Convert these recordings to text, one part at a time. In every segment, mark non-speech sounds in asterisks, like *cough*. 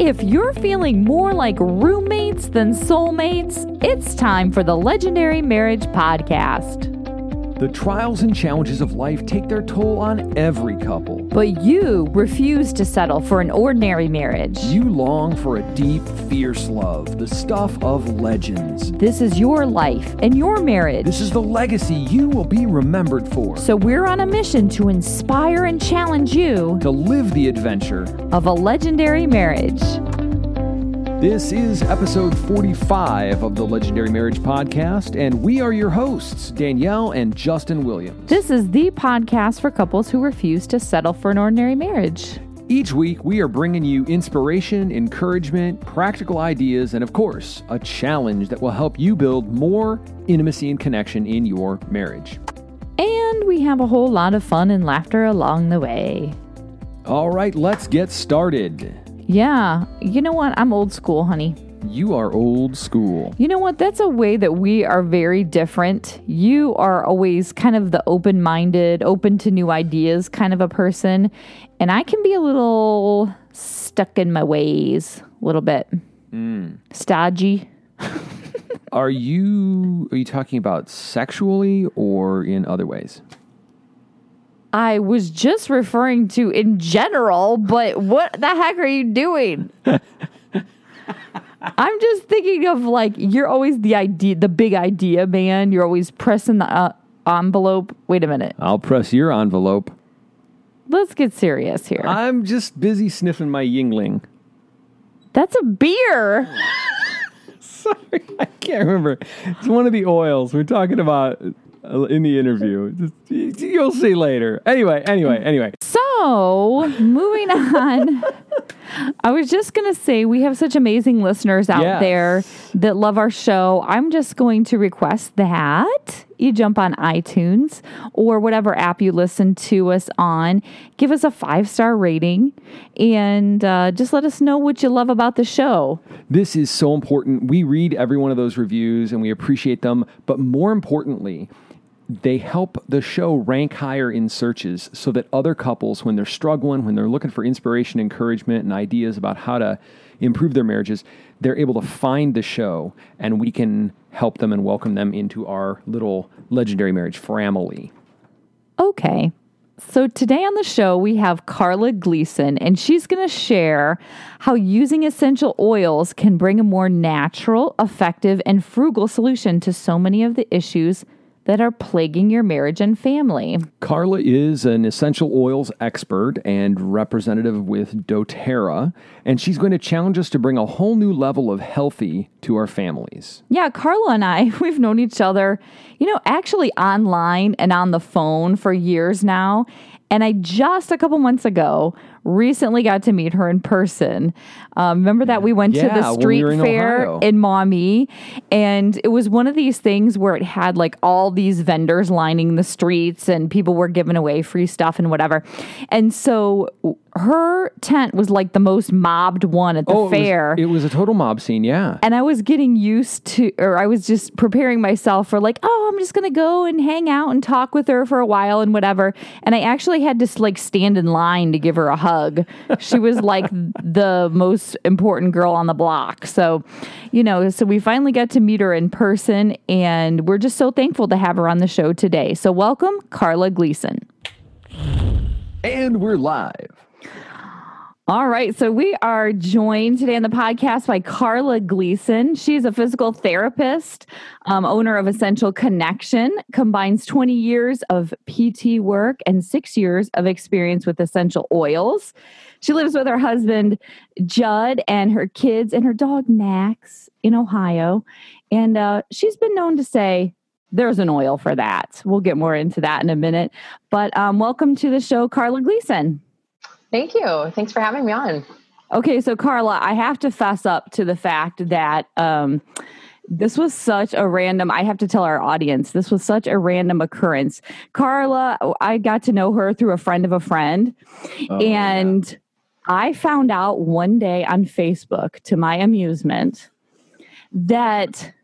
If you're feeling more like roommates than soulmates, it's time for the Legendary Marriage Podcast. The trials and challenges of life take their toll on every couple. But you refuse to settle for an ordinary marriage. You long for a deep, fierce love, the stuff of legends. This is your life and your marriage. This is the legacy you will be remembered for. So we're on a mission to inspire and challenge you to live the adventure of a legendary marriage. This is episode 45 of the Legendary Marriage Podcast, and we are your hosts, Danielle and Justin Williams. This is the podcast for couples who refuse to settle for an ordinary marriage. Each week, we are bringing you inspiration, encouragement, practical ideas, and of course, a challenge that will help you build more intimacy and connection in your marriage. And we have a whole lot of fun and laughter along the way. All right, let's get started. Yeah. You know what? I'm old school, honey. You are old school. You know what? That's a way that we are very different. You are always kind of the open minded, open to new ideas kind of a person. And I can be a little stuck in my ways, a little bit. Mm. Stodgy. *laughs* are you are you talking about sexually or in other ways? I was just referring to in general, but what the heck are you doing? *laughs* I'm just thinking of like you're always the idea, the big idea man. You're always pressing the uh, envelope. Wait a minute. I'll press your envelope. Let's get serious here. I'm just busy sniffing my Yingling. That's a beer. *laughs* Sorry, I can't remember. It's one of the oils. We're talking about in the interview. You'll see later. Anyway, anyway, anyway. So, moving on. I was just going to say we have such amazing listeners out yes. there that love our show. I'm just going to request that you jump on iTunes or whatever app you listen to us on, give us a five star rating, and uh, just let us know what you love about the show. This is so important. We read every one of those reviews and we appreciate them, but more importantly, they help the show rank higher in searches so that other couples, when they're struggling, when they're looking for inspiration, encouragement, and ideas about how to improve their marriages, they're able to find the show and we can help them and welcome them into our little legendary marriage family. Okay. So today on the show, we have Karla Gleason, and she's going to share how using essential oils can bring a more natural, effective, and frugal solution to so many of the issues that are plaguing your marriage and family. Karla is an essential oils expert and representative with doTERRA, and she's going to challenge us to bring a whole new level of healthy to our families. Yeah, Karla and I, *laughs* we've known each other, you know, actually online and on the phone for years now. And I just a couple months ago recently got to meet her in person. Um, remember that we went yeah, to the street we in fair Ohio. in Maumee, and it was one of these things where it had like all these vendors lining the streets, and people were giving away free stuff and whatever. And so her tent was like the most mobbed one at the oh, fair. It was, it was, a total mob scene, yeah. And I was getting used to, or I was just preparing myself for like, oh, I'm just gonna go and hang out and talk with her for a while and whatever. And I actually had to like stand in line to give her a hug. She was like *laughs* the most important girl on the block. So, you know, so we finally got to meet her in person, and we're just so thankful to have her on the show today. So, welcome, Karla Gleason. And we're live. All right. So we are joined today on the podcast by Karla Gleason. She's a physical therapist, um, owner of Essential Connection, combines 20 years of PT work and six years of experience with essential oils. She lives with her husband, Judd, and her kids and her dog, Max, in Ohio. And uh, she's been known to say, there's an oil for that. We'll get more into that in a minute. But um, welcome to the show, Karla Gleason. Thank you. Thanks for having me on. Okay, so Karla, I have to fess up to the fact that um, this was such a random, I have to tell our audience, this was such a random occurrence. Karla, I got to know her through a friend of a friend. Oh, and yeah. I found out one day on Facebook, to my amusement, that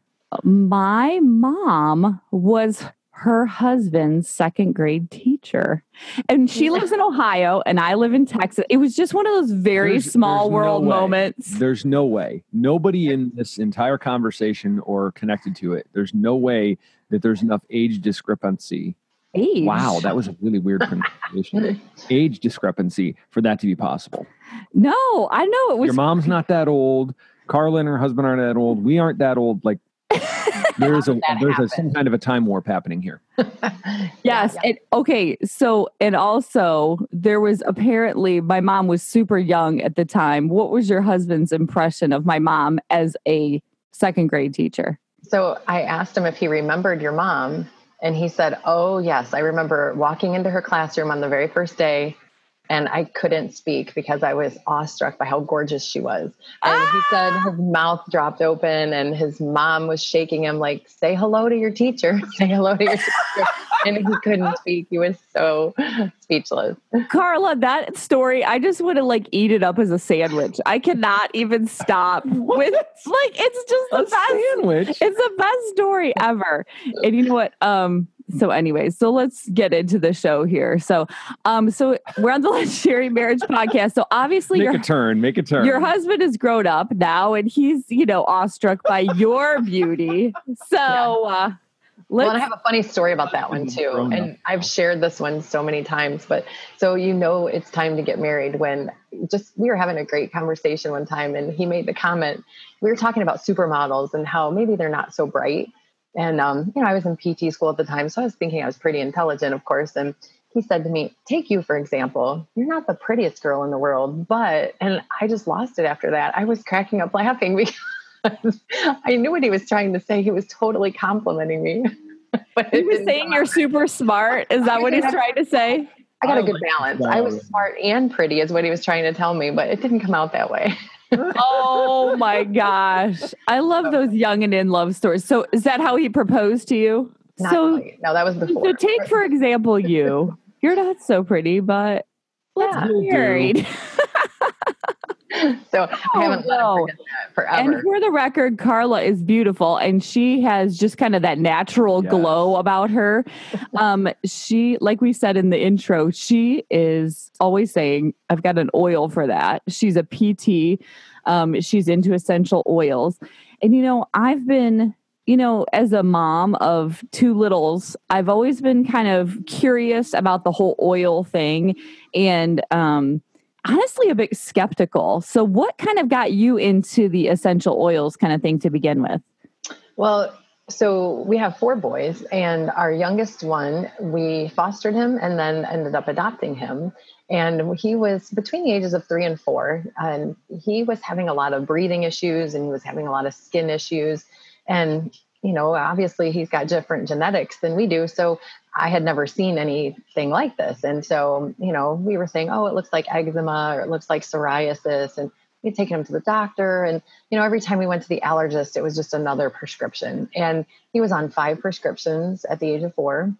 my mom was her husband's second grade teacher And she lives in Ohio and I live in Texas. It was just one of those very There's- small there's world way. moments. There's no way. Nobody in this entire conversation or connected to it, there's no way that there's enough age discrepancy. Age. Wow, that was a really weird *laughs* pronunciation. age discrepancy for that to be possible. No, I know it was Your mom's not that old. Karla and her husband aren't that old. We aren't that old. Like *laughs* *laughs* there is a there's a, some kind of a time warp happening here. *laughs* Yes. Yeah. And okay. So, and also, there was apparently my mom was super young at the time. What was your husband's impression of my mom as a second grade teacher? So I asked him if he remembered your mom, and he said, "Oh yes, I remember walking into her classroom on the very first day, and I couldn't speak because I was awestruck by how gorgeous she was." And he said his mouth dropped open, and his mom was shaking him like, "Say hello to your teacher. *laughs* Say hello to your teacher." and he couldn't *laughs* speak. He was so speechless. Karla, that story, I just want to like eat it up as a sandwich. I cannot even stop with like it's just the A best. sandwich. It's the best story ever. And you know what? Um, so anyway, so let's get into the show here. So um, so we're on the Legendary Marriage podcast. So obviously Make your a turn. Make a turn. your husband is grown up now and he's, you know, awestruck by your beauty. So uh let's Well, and I have a funny story about that one too. Grown up. And I've shared this one so many times, but so you know it's time to get married when just we were having a great conversation one time and he made the comment we were talking about supermodels and how maybe they're not so bright. And um, you know, I was in PT school at the time, so I was thinking I was pretty intelligent, of course, and he said to me, Take you, for example. You're not the prettiest girl in the world, but, and I just lost it after that. I was cracking up laughing *laughs* because I knew what he was trying to say. He was totally complimenting me. *laughs* but he was saying you're super smart. Is that what he's trying to say? I got a good balance. I was smart and pretty, is what he was trying to tell me, but it didn't come out that way. *laughs* Oh my gosh. I love those young and in love stories. So is that how he proposed to you? Not so quite. no, that was before. so take for example you. You're not so pretty, but let's Yeah. be Will do. married. *laughs* so I haven't let him no. forget that And for the record, Karla is beautiful and she has just kind of that natural Yes. glow about her. *laughs* Um, she, like we said in the intro, she is always saying, I've got an oil for that. She's a PT, um, she's into essential oils. And, you know, I've been, you know, as a mom of two littles, I've always been kind of curious about the whole oil thing. And, um, honestly a bit skeptical. So, what kind of got you into the essential oils kind of thing to begin with? Well, so we have four boys, and our youngest one, we fostered him and then ended up adopting him. And he was between the ages of three and four, and he was having a lot of breathing issues and he was having a lot of skin issues. And, you know, obviously he's got different genetics than we do. So I had never seen anything like this. And so, you know, we were saying, oh, it looks like eczema or it looks like psoriasis. And we'd taken him to the doctor. And, you know, every time we went to the allergist, it was just another prescription. And he was on five prescriptions at the age of four.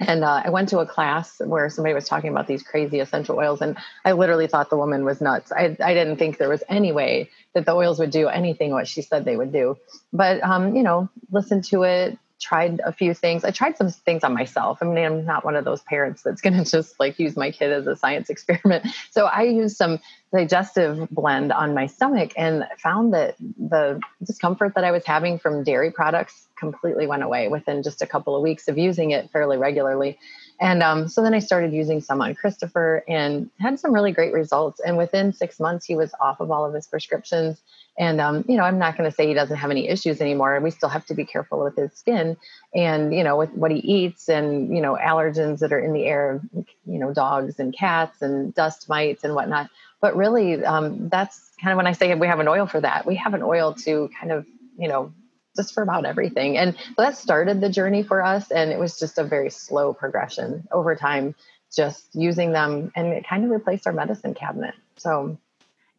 And uh, I went to a class where somebody was talking about these crazy essential oils, and I literally thought the woman was nuts. I, I didn't think there was any way that the oils would do anything what she said they would do. But, um, you know, listened to it, tried a few things. I tried some things on myself. I mean, I'm not one of those parents that's *laughs* going to just like use my kid as a science experiment. *laughs* So I used some digestive blend on my stomach and found that the discomfort that I was having from dairy products completely went away within just a couple of weeks of using it fairly regularly. And um, so then I started using some on Christopher and had some really great results. And within six months, he was off of all of his prescriptions. And, um, you know, I'm not going to say he doesn't have any issues anymore. We still have to be careful with his skin and, you know, with what he eats and, you know, allergens that are in the air, you know, dogs and cats and dust mites and whatnot. But really, um, that's kind of when I say we have an oil for that. We have an oil to kind of, you know, just for about everything. And so that started the journey for us. And it was just a very slow progression over time, just using them and it kind of replaced our medicine cabinet. So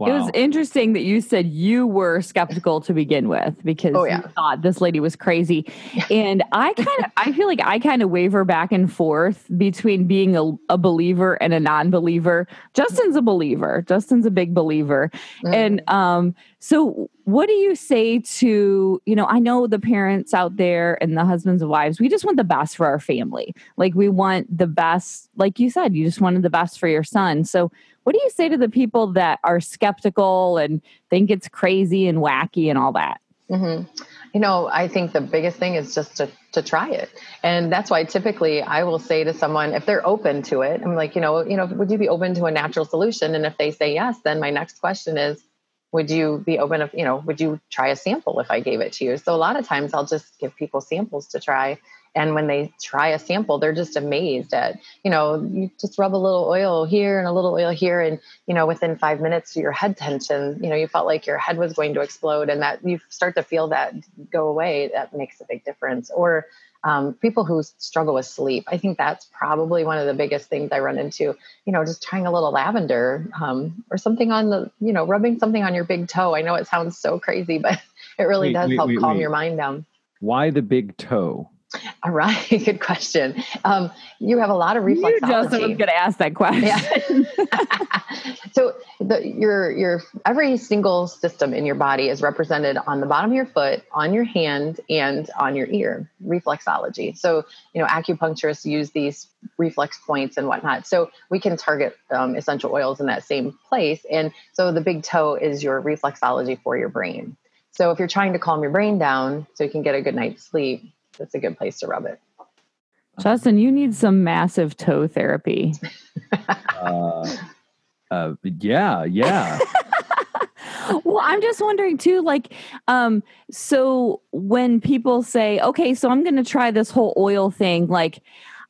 Wow. It was interesting that you said you were skeptical to begin with because oh, yeah. you thought this lady was crazy. And I kind of, I feel like I kind of waver back and forth between being a, a believer and a non believer. Justin's a believer, Justin's a big believer. Mm. And um, so, what do you say to, you know, I know the parents out there and the husbands and wives, we just want the best for our family. Like, we want the best, like you said, you just wanted the best for your son. So, what do you say to the people that are skeptical and think it's crazy and wacky and all that? Mm-hmm. You know, I think the biggest thing is just to, to try it. And that's why typically I will say to someone, if they're open to it, I'm like, you know, you know, would you be open to a natural solution? And if they say yes, then my next question is, would you be open if, you know, would you try a sample if I gave it to you? So a lot of times I'll just give people samples to try. And when they try a sample they're just amazed at you know you just rub a little oil here and a little oil here. And you know within five minutes your head tension you know you felt like your head was going to explode and that you start to feel that go away. That makes a big difference. Or um, people who struggle with sleep i think that's probably one of the biggest things i run into you know just trying a little lavender um, or something on the you know rubbing something on your big toe. I know it sounds so crazy *laughs* but it really wait, does wait, help wait, calm your mind down. Why the big toe *laughs* all right, *laughs* good question. Um, you have a lot of reflexology. You just was going to ask that question. Yeah. *laughs* so the, your your every single system in your body is represented on the bottom of your foot, on your hand, and on your ear. Reflexology. So you know, acupuncturists use these reflex points and whatnot. So we can target um, essential oils in that same place. And so the big toe is your reflexology for your brain. So if you're trying to calm your brain down so you can get a good night's sleep, that's a good place to rub it. Justin, you need some massive toe therapy. uh, uh, yeah, yeah. *laughs* well, I'm just wondering too, like, um, so when people say, okay, so I'm going to try this whole oil thing, like,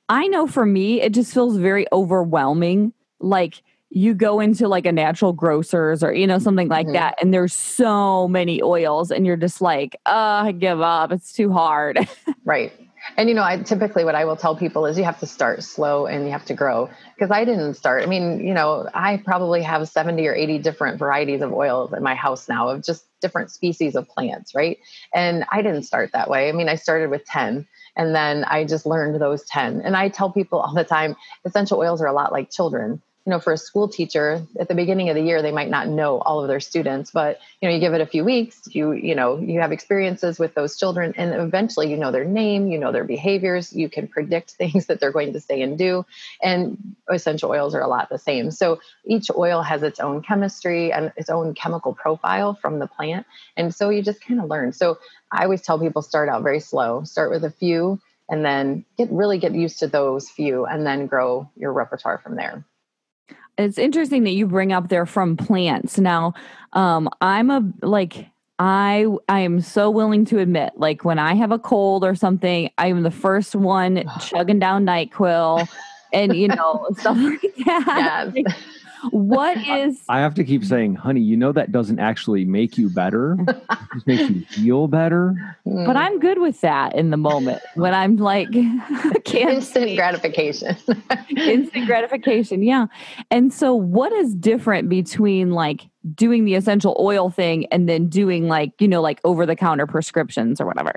I know for me, it just feels very overwhelming. Like, you go into like a natural grocers or you know something like mm-hmm. that and there's so many oils and you're just like oh i give up. It's too hard. *laughs* Right. And you know i typically what i will tell people is you have to start slow and you have to grow because i didn't start i mean you know i probably have 70 or 80 different varieties of oils in my house now of just different species of plants right? And i didn't start that way. I mean i started with 10 and then i just learned those 10 and i tell people all the time essential oils are a lot like children you know for a school teacher at the beginning of the year they might not know all of their students but you know you give it a few weeks you you know you have experiences with those children and eventually you know their name you know their behaviors you can predict *laughs* things that they're going to say and do and essential oils are a lot the same. So each oil has its own chemistry and its own chemical profile from the plant and so you just kind of learn. So i always tell people start out very slow start with a few and then get really get used to those few and then grow your repertoire from there it's interesting that you bring up they're from plants. Now, um, I'm a like I I am so willing to admit, like when I have a cold or something, I am the first one *sighs* chugging down Nyquil and you know stuff like that. Yes *laughs* what *laughs* is I have to keep saying, honey, you know that doesn't actually make you better. *laughs* It just makes you feel better. But I'm good with that in the moment when I'm like *laughs* instant gratification. instant gratification, yeah. And so what is different between like doing the essential oil thing and then doing like, you know, like over the counter prescriptions or whatever?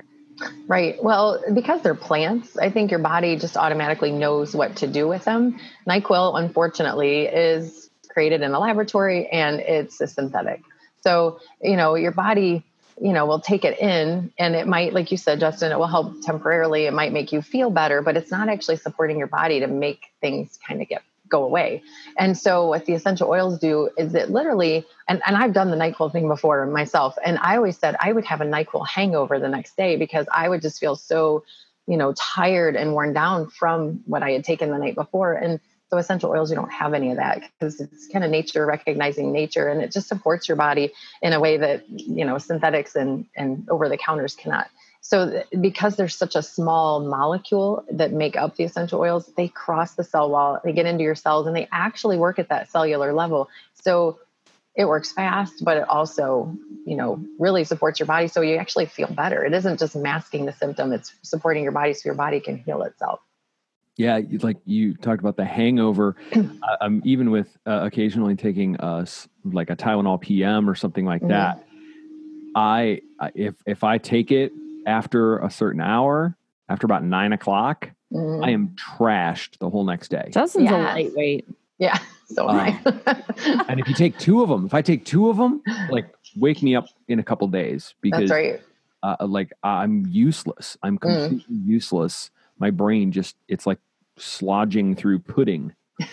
Right. Well, because they're plants, I think your body just automatically knows what to do with them. NyQuil, unfortunately, is created in a laboratory and it's a synthetic. So, you know, your body, you know, will take it in and it might, like you said, Justin, it will help temporarily. It might make you feel better, but it's not actually supporting your body to make things kind of get go away. And so what the essential oils do is it literally, and, and I've done the NyQuil thing before myself. And I always said I would have a NyQuil hangover the next day because I would just feel so, you know, tired and worn down from what I had taken the night before. And essential oils, you don't have any of that because it's kind of nature recognizing nature, and it just supports your body in a way that you know synthetics and and over the counters cannot. So th- because there's such a small molecule that make up the essential oils, they cross the cell wall, they get into your cells, and they actually work at that cellular level. So it works fast, but it also, you know, really supports your body so you actually feel better. It isn't just masking the symptom, it's supporting your body so your body can heal itself. Yeah, like you talked about the hangover. *clears throat* uh, I'm even with uh, occasionally taking uh, like a Tylenol PM or something like mm-hmm. that. I if if I take it after a certain hour, after about nine o'clock, mm-hmm. I am trashed the whole next day. Justin's yes. a lightweight. Yeah, *laughs* so am I. and if you take two of them, if I take two of them, like wake me up in a couple days because right. uh, like I'm useless. I'm mm. completely mm. useless. My brain just it's like slodging through pudding. *laughs*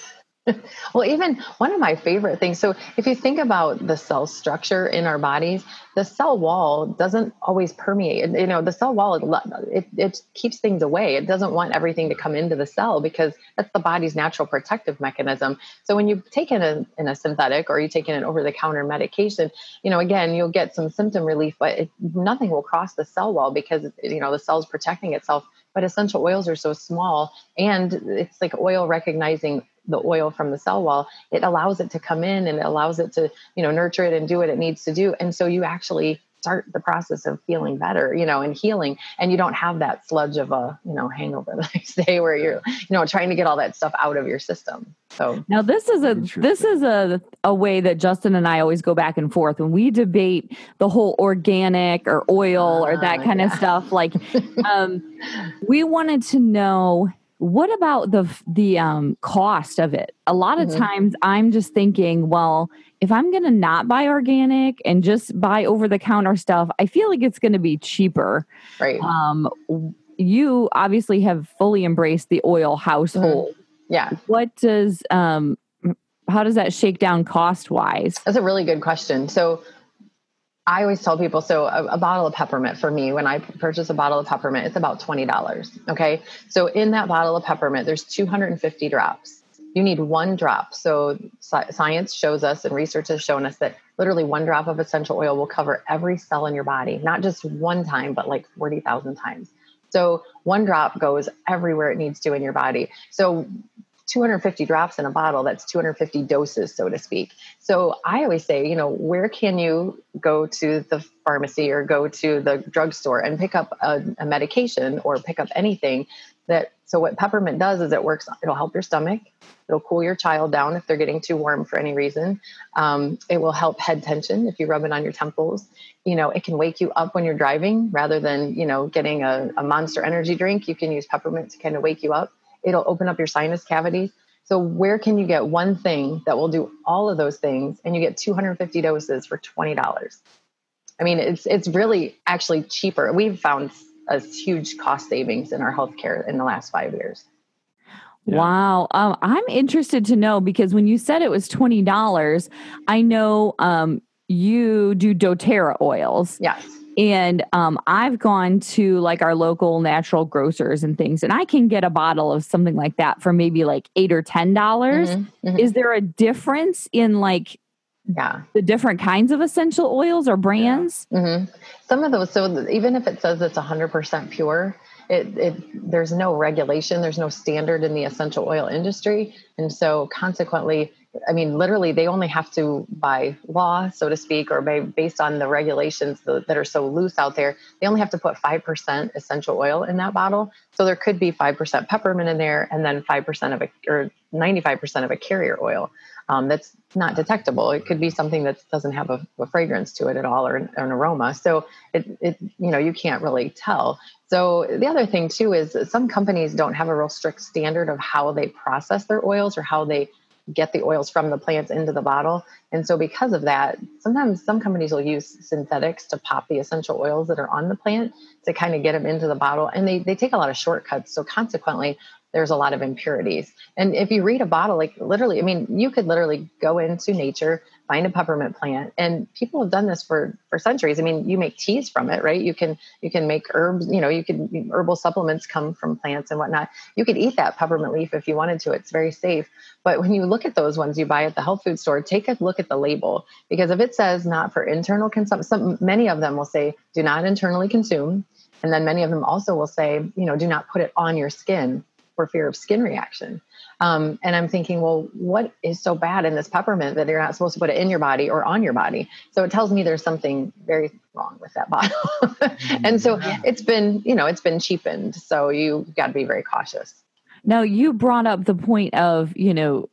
*laughs* well, even one of my favorite things. So, if you think about the cell structure in our bodies, the cell wall doesn't always permeate. You know, the cell wall it, it keeps things away. It doesn't want everything to come into the cell because that's the body's natural protective mechanism. So, when you take in a in a synthetic or you take in an over the counter medication, you know, again, you'll get some symptom relief, but it, nothing will cross the cell wall because you know the cell's protecting itself but essential oils are so small and it's like oil recognizing the oil from the cell wall it allows it to come in and it allows it to you know nurture it and do what it needs to do. And so you actually start the process of feeling better you know and healing. And you don't have that sludge of a you know hangover *laughs* the next day where you're you know trying to get all that stuff out of your system. So now this is a this is a a way that justin and i always go back and forth when we debate the whole organic or oil uh, or that ah, kind yeah. of stuff like *laughs* um we wanted to know what about the the um, cost of it? A lot of mm-hmm. times, I'm just thinking, well, if I'm going to not buy organic and just buy over the counter stuff, I feel like it's going to be cheaper. Right. Um, you obviously have fully embraced the oil household. Mm-hmm. Yeah. What does um, how does that shake down cost wise? That's a really good question. So I always tell people so a, a, bottle of peppermint for me, when I purchase a bottle of peppermint, it's about $20. Okay. So in that bottle of peppermint, there's 250 drops. You need one drop. So science shows us and research has shown us that literally one drop of essential oil will cover every cell in your body, not just one time, but like 40,000 times. So one drop goes everywhere it needs to in your body. So 250 drops in a bottle that's 250 doses so to speak. So i always say you know where can you go to the pharmacy or go to the drugstore and pick up a, a medication or pick up anything that so what peppermint does is it works it'll help your stomach it'll cool your child down if they're getting too warm for any reason. Um, it will help head tension if you rub it on your temples. You know it can wake you up when you're driving. Rather than you know getting a, a monster energy drink you can use peppermint to kind of wake you up it'll open up your sinus cavities. So, where can you get one thing that will do all of those things and you get 250 doses for $20? I mean, it's it's really actually cheaper. We've found a huge cost savings in our healthcare in the last five years. Yeah. Wow. Um, I'm interested to know because when you said it was $20, I know um, you do doTERRA oils. Yes. And um, I've gone to like our local natural grocers and things, and I can get a bottle of something like that for maybe like eight or ten dollars. Mm-hmm, mm-hmm. Is there a difference in like yeah the different kinds of essential oils or brands? Yeah. Mm-hmm. Some of those, so even if it says it's hundred percent pure, it, it there's no regulation, there's no standard in the essential oil industry, and so consequently I mean, literally, they only have to, by law, so to speak, or by, based on the regulations that are so loose out there, they only have to put 5% essential oil in that bottle. So there could be 5% peppermint in there and then 5% of a, or 95% of a carrier oil um, that's not detectable. It could be something that doesn't have a, a fragrance to it at all or an, or an aroma. So it, it, you know, you can't really tell. So the other thing too is some companies don't have a real strict standard of how they process their oils or how they get the oils from the plants into the bottle. And so, because of that, sometimes some companies will use synthetics to pop the essential oils that are on the plant to kind of get them into the bottle. And they, they take a lot of shortcuts. So, consequently, there's a lot of impurities. And if you read a bottle, like literally, I mean, you could literally go into nature, find a peppermint plant, and people have done this for for centuries. I mean, you make teas from it, right? You can you can make herbs. You know, you can herbal supplements come from plants and whatnot. You could eat that peppermint leaf if you wanted to. It's very safe. But when you look at those ones you buy at the health food store, take a look at the label because if it says not for internal consumption, many of them will say do not internally consume. And then many of them also will say, you know, do not put it on your skin for fear of skin reaction. Um, and I'm thinking, well, what is so bad in this peppermint that you're not supposed to put it in your body or on your body? So it tells me there's something very wrong with that *laughs* bottle. and so it's been, you know, it's been cheapened. So you got to be very cautious. Now, you brought up the point of, you know,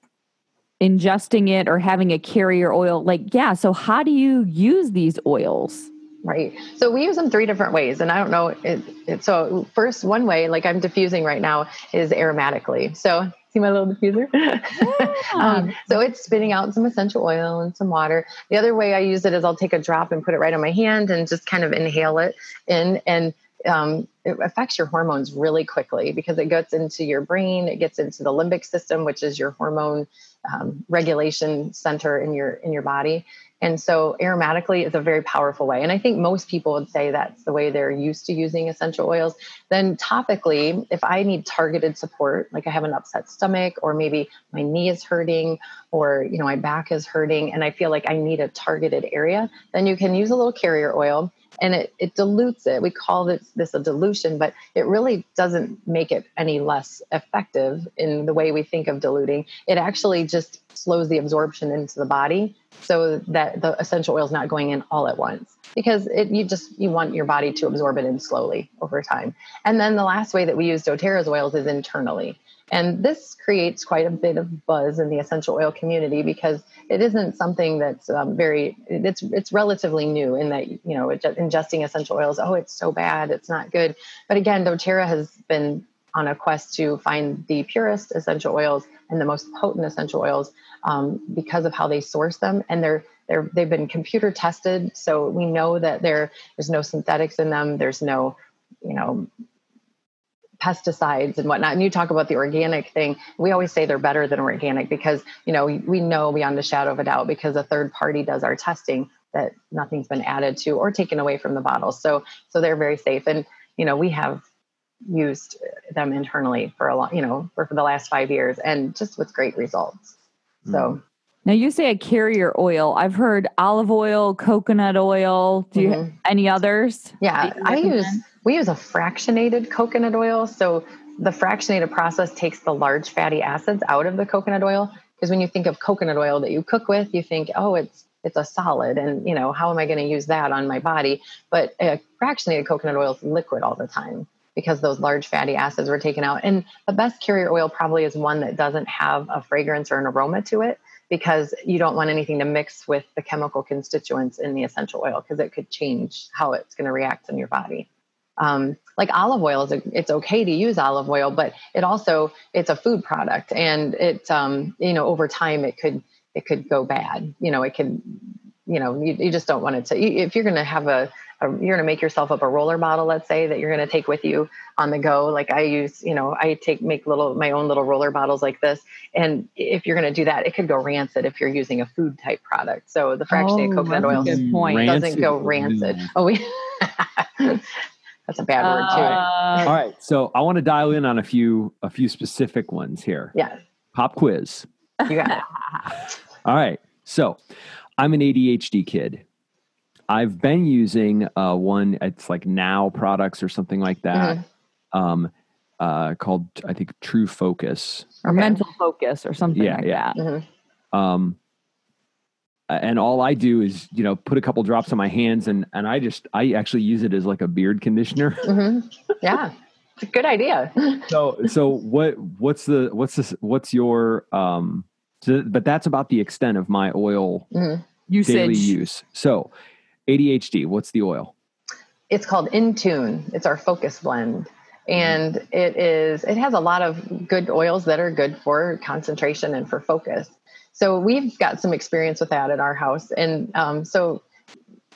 ingesting it or having a carrier oil. Like, yeah, so how do you use these oils? Right. So we use them three different ways. And I don't know. It, it, so, first, one way, like I'm diffusing right now, is aromatically. So, see my little diffuser? Yeah. *laughs* *laughs* um, so, it's spitting out some essential oil and some water. The other way I use it is I'll take a drop and put it right on my hand and just kind of inhale it in. And um, it affects your hormones really quickly because it gets into your brain, it gets into the limbic system, which is your hormone um, regulation center in your in your body. And so aromatically is a very powerful way. And I think most people would say that's the way they're used to using essential oils. Then topically, if I need targeted support, like I have an upset stomach, or maybe my knee is hurting, or you know, my back is hurting, and I feel like I need a targeted area, then you can use a little carrier oil and it, it dilutes it. We call this, this a dilution, but it really doesn't make it any less effective in the way we think of diluting. It actually just slows the absorption into the body so that the essential oil is not going in all at once because it, you just you want your body to absorb it in slowly over time. And then the last way that we use doTERRA's oils is internally. And this creates quite a bit of buzz in the essential oil community because it isn't something that's um, very it's it's relatively new in that you know ingesting essential oils. Oh, it's so bad, it's not good. But again, DoTerra has been on a quest to find the purest essential oils and the most potent essential oils um, because of how they source them, and they're they're they've been computer tested, so we know that there there's no synthetics in them. There's no you know pesticides and whatnot. And you talk about the organic thing. We always say they're better than organic because, you know, we, we know beyond a shadow of a doubt because a third party does our testing that nothing's been added to or taken away from the bottle. So, so they're very safe. And, you know, we have used them internally for a long, you know, for, for the last five years and just with great results. So, mm. Now you say a carrier oil. I've heard olive oil, coconut oil. Do you mm-hmm. any others? Yeah, I use we use a fractionated coconut oil. So the fractionated process takes the large fatty acids out of the coconut oil because when you think of coconut oil that you cook with, you think, oh, it's it's a solid and you know how am i going to use that on my body but fractionated coconut oil is liquid all the time because those large fatty acids were taken out and the best carrier oil probably is one that doesn't have a fragrance or an aroma to it because you don't want anything to mix with the chemical constituents in the essential oil because it could change how it's going to react in your body um, like olive oil is a, it's okay to use olive oil but it also it's a food product and it um, you know over time it could it could go bad. You know it could you know you, you just don't want it to if you're going to have a, a you're going to make yourself up a roller bottle let's say that you're going to take with you on the go. Like i use you know i take make little my own little roller bottles like this. And if you're going to do that it could go rancid if you're using a food type product. So the fractionated oh, coconut oil doesn't go rancid. oh we *laughs* *laughs* That's a bad word too. Uh, All right, so I want to dial in on a few a few specific ones here. Yeah. Pop quiz. You got it. *laughs* All right. So, I'm an ADHD kid. I've been using uh, one. It's like Now products or something like that. Mm-hmm. Um, uh, called I think True Focus or okay. Mental Focus or something yeah, like yeah. that. Mm-hmm. Um, and all I do is you know put a couple drops on my hands and and I just I actually use it as like a beard conditioner. Mm-hmm. Yeah, it's a good idea. *laughs* so so what what's the what's this what's your um so, but that's about the extent of my oil mm-hmm. Usage. daily use. So ADHD, what's the oil? It's called Intune. It's our focus blend and it is it has a lot of good oils that are good for concentration and for focus so we've got some experience with that at our house. And um, so,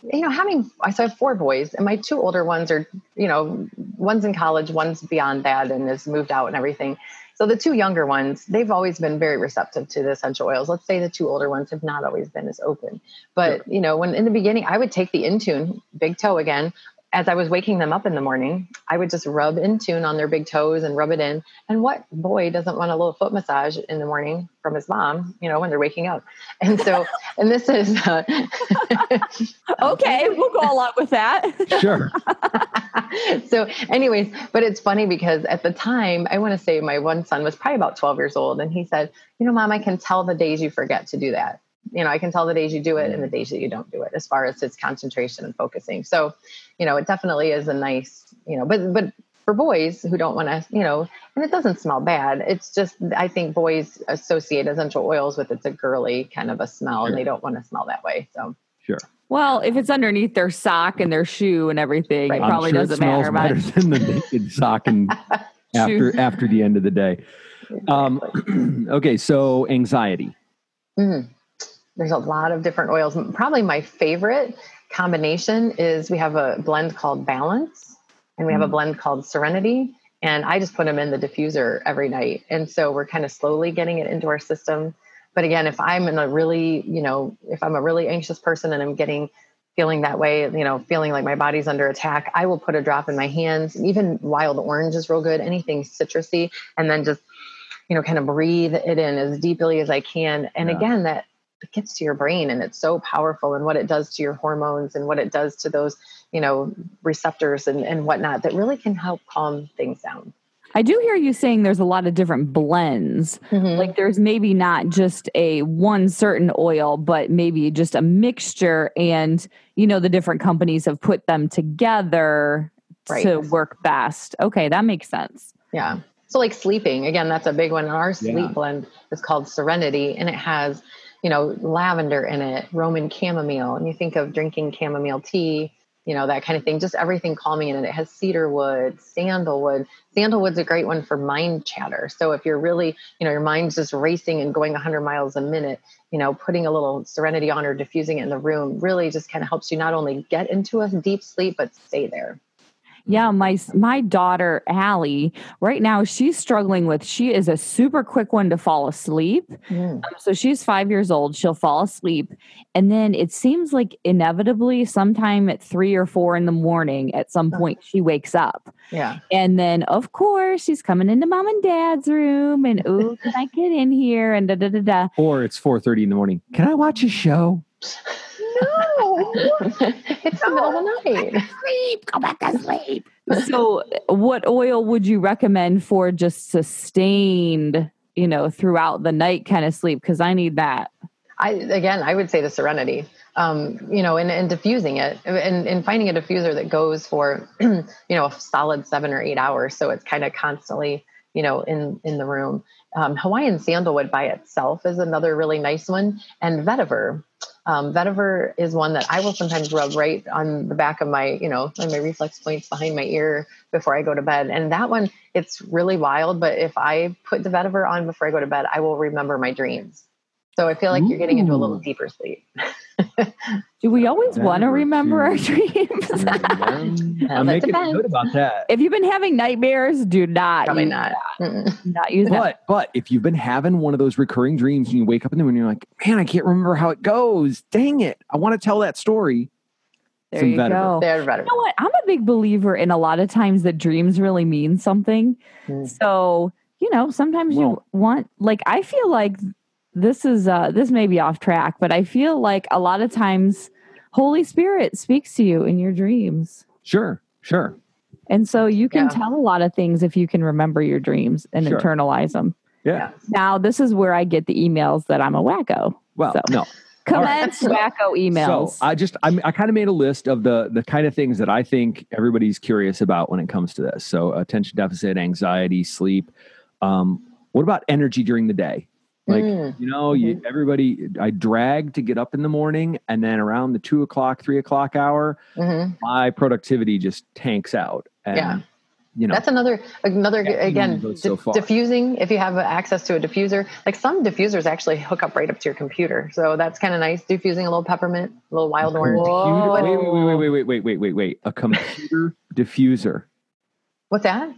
you know, having, I have four boys and my two older ones are, you know, one's in college, one's beyond that and has moved out and everything. So the two younger ones, they've always been very receptive to the essential oils. Let's say the two older ones have not always been as open. But you know, when in the beginning, I would take the Intune, big toe again, as I was waking them up in the morning, I would just rub in tune on their big toes and rub it in. And what boy doesn't want a little foot massage in the morning from his mom, you know, when they're waking up? *laughs* And so, and this is uh, *laughs* okay, we'll go a lot with that. sure. *laughs* so, anyways, but it's funny because at the time, I want to say my one son was probably about 12 years old, and he said, You know, mom, I can tell the days you forget to do that you know, I can tell the days you do it and the days that you don't do it as far as its concentration and focusing. So, you know, it definitely is a nice, you know, but, but for boys who don't want to, you know, and it doesn't smell bad. It's just, I think boys associate essential oils with it's a girly kind of a smell Sure. and they don't want to smell that way. So, Sure. Well, if it's underneath their sock and their shoe and everything, Right. it probably I'm sure doesn't it smells matter better much. than the naked sock and *laughs* after after the end of the day. Um, *clears throat* okay, so anxiety. Mhm. There's a lot of different oils. Probably my favorite combination is we have a blend called Balance and we have a Mm. blend called Serenity. And I just put them in the diffuser every night. And so we're kind of slowly getting it into our system. But again, if I'm in a really, you know, if I'm a really anxious person and I'm getting feeling that way, you know, feeling like my body's under attack, I will put a drop in my hands. Even wild orange is real good, anything citrusy, and then just, you know, kind of breathe it in as deeply as I can. And Yeah. again, that gets to your brain and it's so powerful and what it does to your hormones and what it does to those, you know, receptors and, and whatnot that really can help calm things down. I do hear you saying there's a lot of different blends. Mm-hmm. Like there's maybe not just a one certain oil, but maybe just a mixture. And, you know, the different companies have put them together Right. to work best. Okay, that makes sense. Yeah. So like sleeping, again, that's a big one. Our sleep Yeah. blend is called Serenity and it has, you know, lavender in it, Roman chamomile. And you think of drinking chamomile tea, you know, that kind of thing, just everything calming in it. It has cedar wood, sandalwood. Sandalwood's a great one for mind chatter. So if you're really, you know, your mind's just racing and going 100 miles a minute, you know, putting a little serenity on or diffusing it in the room really just kind of helps you not only get into a deep sleep, but stay there. Yeah, my my daughter Allie, right now she's struggling with she is a super quick one to fall asleep. Mm. Um, so she's five years old. She'll fall asleep. And then it seems like inevitably, sometime at three or four in the morning, at some point, she wakes up. Yeah. And then, of course, she's coming into mom and dad's room and, oh, can I get in here? And da da da da. Or it's 4:30 in the morning. Can I watch a show? *laughs* No. *laughs* it's the middle of the night. sleep. Go back to sleep. So, what oil would you recommend for just sustained, you know, throughout the night kind of sleep? Because I need that. I again, I would say the Serenity. Um, you know, and, and diffusing it, and, and finding a diffuser that goes for, *clears throat* you know, a solid seven or eight hours, so it's kind of constantly, you know, in in the room. Um, Hawaiian sandalwood by itself is another really nice one, and vetiver. Um, vetiver is one that I will sometimes rub right on the back of my, you know, on my reflex points behind my ear before I go to bed. And that one, it's really wild. But if I put the vetiver on before I go to bed, I will remember my dreams. So I feel like you're getting into a little deeper sleep. *laughs* Do we always want to remember our *laughs* dreams? I'm that making depends. good about that. if you've been having nightmares, do not Probably use not. That. Not use that. But but if you've been having one of those recurring dreams and you wake up in the morning, you're like, man, I can't remember how it goes. Dang it! I want to tell that story. There some you vetiver. go. They're better. You know what? I'm a big believer in a lot of times that dreams really mean something. Mm. So, you know, sometimes you want like I feel like this is uh this may be off track, but I feel like a lot of times Holy Spirit speaks to you in your dreams. Sure, sure. And so you can Yeah. tell a lot of things if you can remember your dreams and Sure. internalize them. Yeah. Now, this is where I get the emails that I'm a wacko. Well, So- no. Commence wacko emails. So I just I, I kind of made a list of the the kind of things that I think everybody's curious about when it comes to this. So attention deficit, anxiety, sleep. Um, what about energy during the day? Like Mm. you know, you, everybody. I drag to get up in the morning, and then around the two o'clock, three o'clock hour, Mhm. my productivity just tanks out. And, Yeah. You know, That's another another again so di- diffusing. If you have access to a diffuser, like some diffusers actually hook up right up to your computer, so that's kind of nice. Diffusing a little peppermint, a little wild orange. Whoa. wait, wait, wait, wait, wait, wait, wait, wait. A computer diffuser. What's that?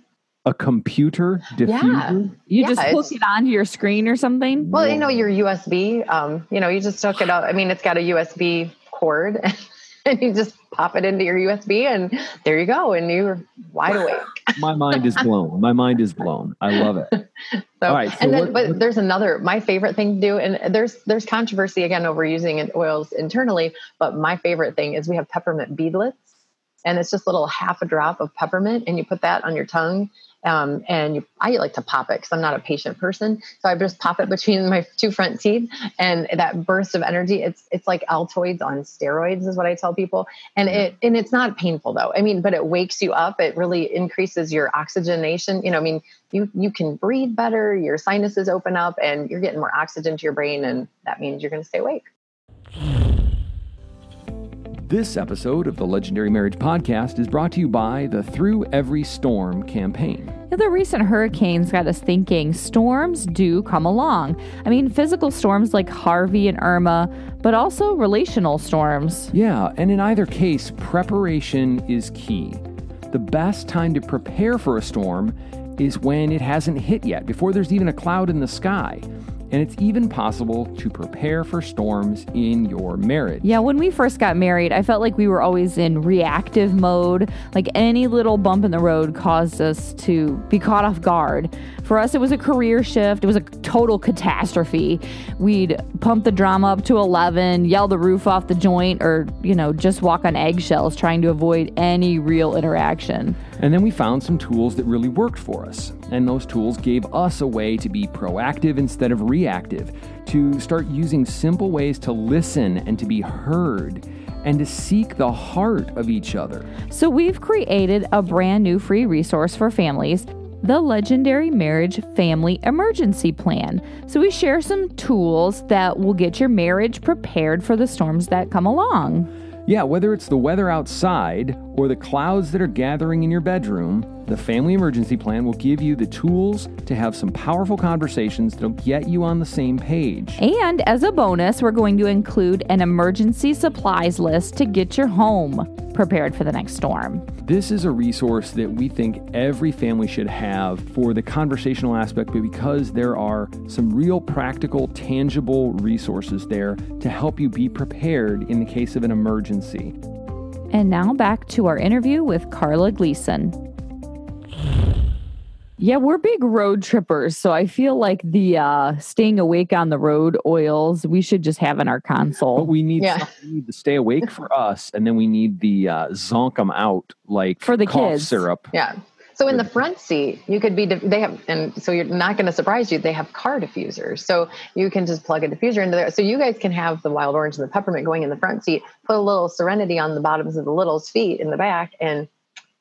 A computer diffuser. you yeah, just hook it's- it onto your screen or something. Well, you know your USB. Um, you know, you just hook it up. I mean, it's got a USB cord, *laughs* and you just pop it into your USB, and there you go, and you're wide awake. *laughs* My mind is blown. My mind is blown. I love it. *laughs* So, All right, so and then, what- but what- there's another, my favorite thing to do, and there's there's controversy again over using it- oils internally, but my favorite thing is we have peppermint beadlets, and it's just little half a drop of peppermint, and you put that on your tongue, Um, and you, I like to pop it because I'm not a patient person. So I just pop it between my two front teeth, and that burst of energy. It's it's like Altoids on steroids, is what I tell people. And it and it's not painful though. I mean, but it wakes you up. It really increases your oxygenation. You know, I mean, you you can breathe better. Your sinuses open up, and you're getting more oxygen to your brain, and that means you're going to stay awake. This episode of the Legendary Marriage Podcast is brought to you by the Through Every Storm campaign. The recent hurricanes got us thinking storms do come along. I mean, physical storms like Harvey and Irma, but also relational storms. Yeah, and in either case, preparation is key. The best time to prepare for a storm is when it hasn't hit yet, before there's even a cloud in the sky. And it's even possible to prepare for storms in your marriage. Yeah, when we first got married, I felt like we were always in reactive mode. Like any little bump in the road caused us to be caught off guard. For us, it was a career shift, it was a total catastrophe. We'd pump the drama up to 11, yell the roof off the joint, or, you know, just walk on eggshells trying to avoid any real interaction. And then we found some tools that really worked for us. And those tools gave us a way to be proactive instead of reactive, to start using simple ways to listen and to be heard, and to seek the heart of each other. So we've created a brand new free resource for families. The Legendary Marriage Family Emergency Plan. So, we share some tools that will get your marriage prepared for the storms that come along. Yeah, whether it's the weather outside or the clouds that are gathering in your bedroom, the Family Emergency Plan will give you the tools to have some powerful conversations that'll get you on the same page. And as a bonus, we're going to include an emergency supplies list to get your home prepared for the next storm. This is a resource that we think every family should have for the conversational aspect, but because there are some real practical, tangible resources there to help you be prepared in the case of an emergency. And now back to our interview with Karla Gleason. Yeah, we're big road trippers. So I feel like the uh, staying awake on the road oils we should just have in our console. But we need, yeah. we need to stay awake for us, and then we need the uh, zonk them out like for the cough kids. syrup. Yeah. So in the front seat, you could be they have, and so you're not going to surprise you. They have car diffusers, so you can just plug a diffuser into there. So you guys can have the wild orange and the peppermint going in the front seat. Put a little Serenity on the bottoms of the little's feet in the back, and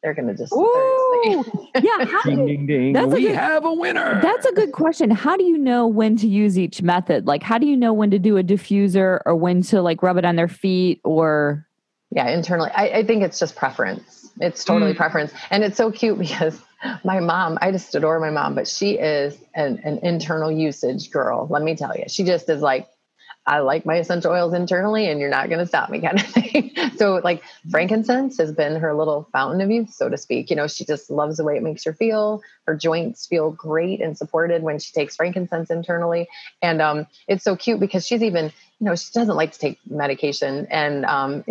they're going to just. *laughs* yeah. ding, ding, ding. That's we good, have a winner. That's a good question. How do you know when to use each method? Like, how do you know when to do a diffuser or when to like rub it on their feet or? Yeah, internally, I, I think it's just preference. It's totally mm. preference, and it's so cute *laughs* because my mom, I just adore my mom, but she is an, an internal usage girl. Let me tell you, she just is like I like my essential oils internally and you're not going to stop me *laughs* kind of thing. so like frankincense has been her little fountain of youth, so to speak. You know, she just loves the way it makes her feel. Her joints feel great and supported when she takes frankincense internally. And um, it's so cute because she's even, you know, she doesn't like to take medication and um,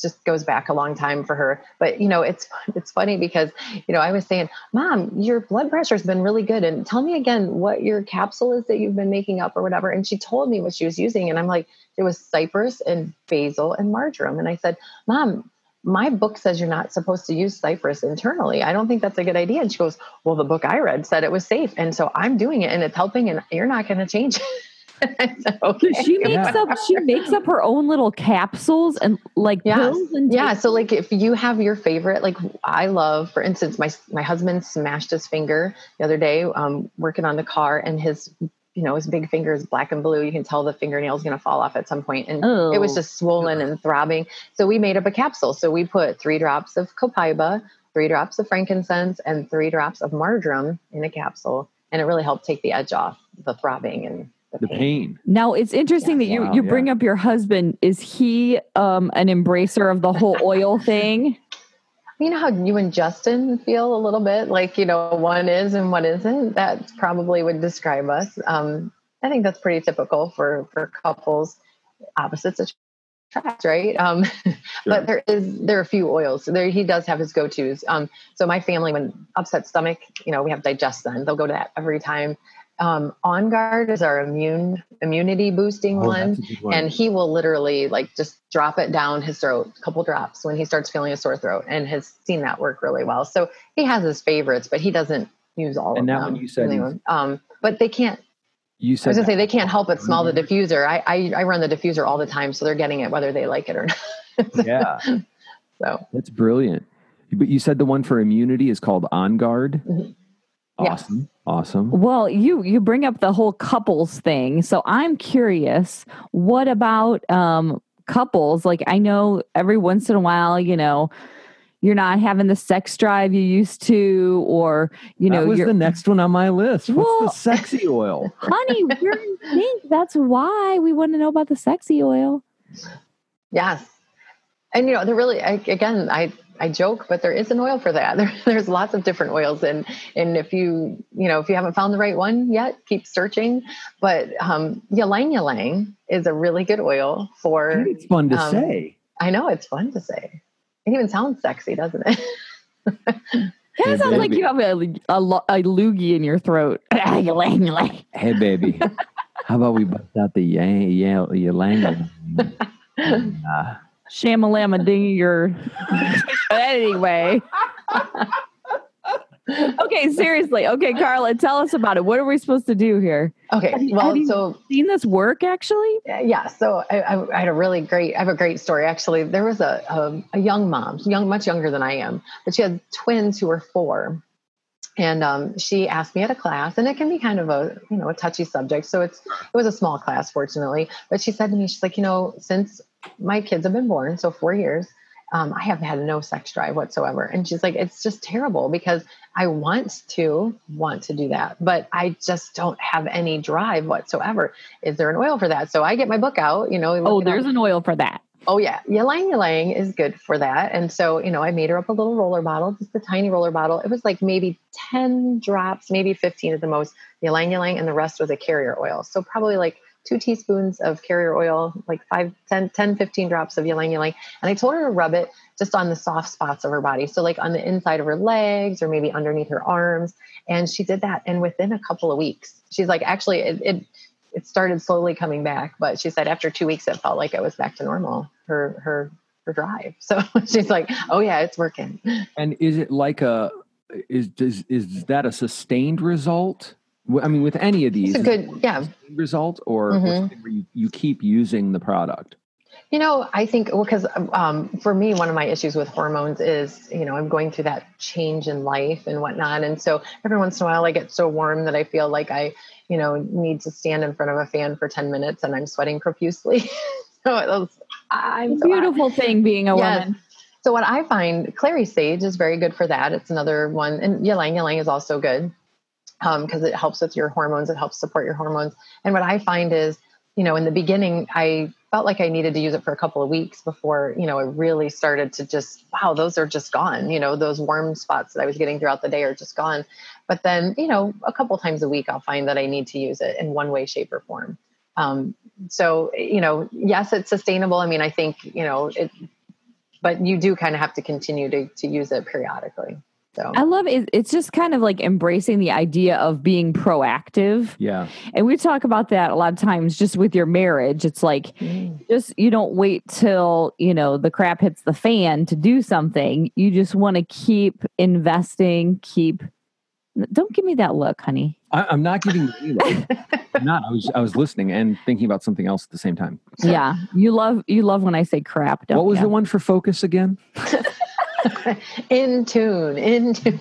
just goes back a long time for her. But you know, it's it's funny because you know I was saying, "Mom, your blood pressure's been really good, and tell me again what your capsule is that you've been making up or whatever." And she told me what she was using, and I'm like, "It was cypress and basil and marjoram." And I said, "Mom." My book says you're not supposed to use cypress internally. I don't think that's a good idea. And she goes, Well, the book I read said it was safe. And so I'm doing it and it's helping, and you're not going to change it. *laughs* *laughs* okay. She makes yeah. up she makes up her own little capsules and like yeah. pills and yeah. So like if you have your favorite, like I love, for instance, my my husband smashed his finger the other day um, working on the car, and his you know his big finger is black and blue. You can tell the fingernail is going to fall off at some point, and oh. it was just swollen and throbbing. So we made up a capsule. So we put three drops of copaiba, three drops of frankincense, and three drops of marjoram in a capsule, and it really helped take the edge off the throbbing and the pain. Now it's interesting yeah. that you wow, you bring yeah. up your husband. Is he um, an embracer of the whole oil *laughs* thing? You know how you and Justin feel a little bit like you know one is and one isn't. That probably would describe us. Um, I think that's pretty typical for for couples. Opposites attract, right? Um, *laughs* sure. But there is there are a few oils. There he does have his go tos. Um, so my family, when upset stomach, you know, we have DigestZen. They'll go to that every time Um, On Guard is our immune immunity boosting Oh, one, that's a good one. and he will literally like just drop it down his throat, a couple drops when he starts feeling a sore throat, and has seen that work really well. So he has his favorites, but he doesn't use all And of that them. one you said um, but they can't. you said I was gonna that- say they can't help but smell the Mhm. diffuser. I, I I run the diffuser all the time, so they're getting it whether they like it or *laughs* not. yeah, so that's brilliant. But you said the one for immunity is called On Guard. Mhm. Yes. Awesome, awesome. Well, you you bring up the whole couples thing. So I'm curious, what about um couples? Like I know every once in a while, you know, you're not having the sex drive you used to or you know, that was you're the next one on my list. What's Well- the sexy oil? *laughs* honey, we're in sync. That's why we want to know about the sexy oil. yes, and you know they're really I, again I I joke, but there is an oil for that. *laughs* There, there's lots of different oils, and and if you you know if you haven't found the right one yet, keep searching. But um, ylang ylang is a really good oil for. It's fun to Um, say. I know it's fun to say. It even sounds sexy, doesn't it? *laughs* Kind of sounds like you have a, a, a loogie in your throat. *laughs* Ylang, ylang. Hey, baby, how about we bust out the yang, yang, yang, uh, Shamalama dingy your *laughs* anyway. okay, seriously. Okay, Karla, tell us about it. What are we supposed to do here? okay, Have you- well, have you- so Seen this work actually? Yeah so I, I I had a really great i have a great story actually there was a, a, a young mom young much younger than i am but she had twins who were four and um, she asked me at a class and it can be kind of a you know a touchy subject so it's it was a small class fortunately but she said to me she's like you know since my kids have been born so four years um, i have had no sex drive whatsoever and she's like it's just terrible because i want to want to do that but i just don't have any drive whatsoever is there an oil for that so i get my book out you know Oh, looking up- there's an oil for that. Oh yeah, ylang ylang is good for that. And so, you know, I made her up a little roller bottle, just a tiny roller bottle. It was like maybe 10 drops, maybe 15 at the most, ylang ylang, and the rest was a carrier oil. So probably like two teaspoons of carrier oil, like 5, 10, 10 15 drops of ylang ylang. And I told her to rub it just on the soft spots of her body. So like on the inside of her legs or maybe underneath her arms. And she did that. And within a couple of weeks, she's like, actually, it, it it started slowly coming back, but she said after two weeks it felt like it was back to normal. Her her her drive. *laughs* So she's like, "Oh yeah, it's working." And is it like a is is is that a sustained result? W- I mean, with any of these, It's a good, yeah. result or, or Mhm. something where you, you keep using the product. You know, I think well, because um, for me, one of my issues with hormones is, you know, I'm going through that change in life and whatnot, and so every once in a while, I get so warm that I feel like I, you know, need to stand in front of a fan for ten minutes, and I'm sweating profusely. *laughs* so it was, I'm so hot. Beautiful thing being a Yes. woman. So what I find, clary sage is very good for that. It's another one, and ylang ylang is also good because it helps with your hormones. It helps support your hormones. And what I find is, you know, in the beginning, I felt like I needed to use it for a couple of weeks before, you know, it really started to just, wow, those are just gone. You know, those warm spots that I was getting throughout the day are just gone. But then, you know, a couple times a week, I'll find that I need to use it in one way, shape, or form. Um, so, you know, yes, it's sustainable. I mean, I think, you know, it, but you do kind of have to continue to, to use it periodically. So I love it. It's just kind of like embracing the idea of being proactive. Yeah. And we talk about that a lot of times just with your marriage. It's like Mm. just you don't wait till, you know, the crap hits the fan to do something. You just want to keep investing, keep don't give me that look, honey. I, I'm not giving you any. *laughs* I'm not. I was I was listening and thinking about something else at the same time. Yeah. You love you love when I say crap, don't what was you? the one for focus again? *laughs* *laughs* InTune, in tune.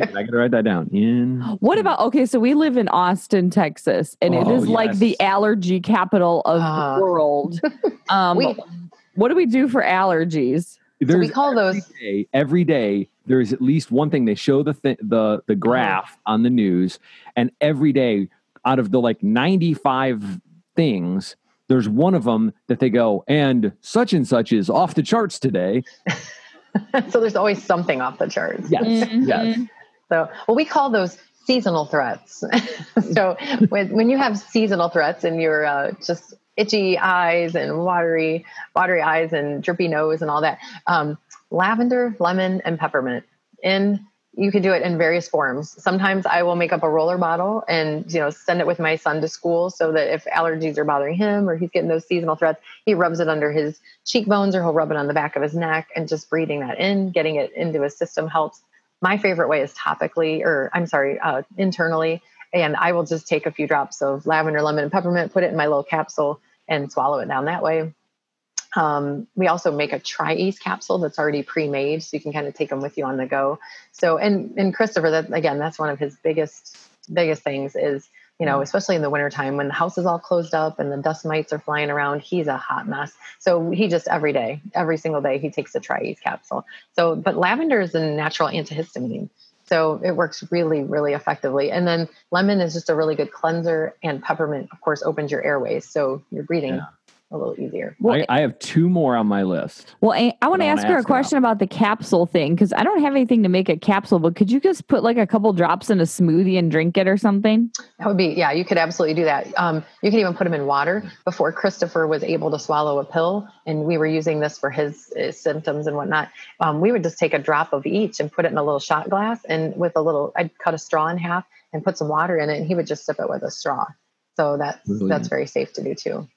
I got to write that down. In What about okay? So we live in Austin, Texas, and it Oh, is like the allergy capital of Ah. the world. *laughs* Um, We- what do we do for allergies? So we there's call those every day, every day there is at least one thing they show the th- the the graph on the news, and every day out of the like 95 things, there's one of them that they go and such and such is off the charts today. *laughs* *laughs* so there's always something off the charts. Yes, Mhm. yes. So, well, we call those seasonal threats. *laughs* so, when, when you have seasonal threats and you're uh, just itchy eyes and watery, watery eyes and drippy nose and all that, um, lavender, lemon, and peppermint in you can do it in various forms. Sometimes I will make up a roller bottle and you know send it with my son to school so that if allergies are bothering him or he's getting those seasonal threats, he rubs it under his cheekbones or he'll rub it on the back of his neck and just breathing that in, getting it into his system helps. My favorite way is topically, or I'm sorry, uh, internally, and I will just take a few drops of lavender, lemon, and peppermint, put it in my little capsule, and swallow it down that way. Um, we also make a TriEase capsule that's already pre-made, so you can kind of take them with you on the go. So, and and Christopher, that again, that's one of his biggest biggest things is you know, especially in the wintertime when the house is all closed up and the dust mites are flying around, he's a hot mess. So he just every day, every single day, he takes a TriEase capsule. So, but lavender is a natural antihistamine. So it works really, really effectively. And then lemon is just a really good cleanser, and peppermint, of course, opens your airways. So you're breathing yeah a little easier. Well, I, I, have two more on my list. Well, I, I want to ask her a question about. about the capsule thing because I don't have anything to make a capsule, but could you just put like a couple drops in a smoothie and drink it or something? That would be, yeah, you could absolutely do that. Um, you can even put them in water. Before Christopher was able to swallow a pill, and we were using this for his, his symptoms and whatnot, um, we would just take a drop of each and put it in a little shot glass, and with a little, I'd cut a straw in half and put some water in it, and he would just sip it with a straw. So that's really? that's very safe to do too.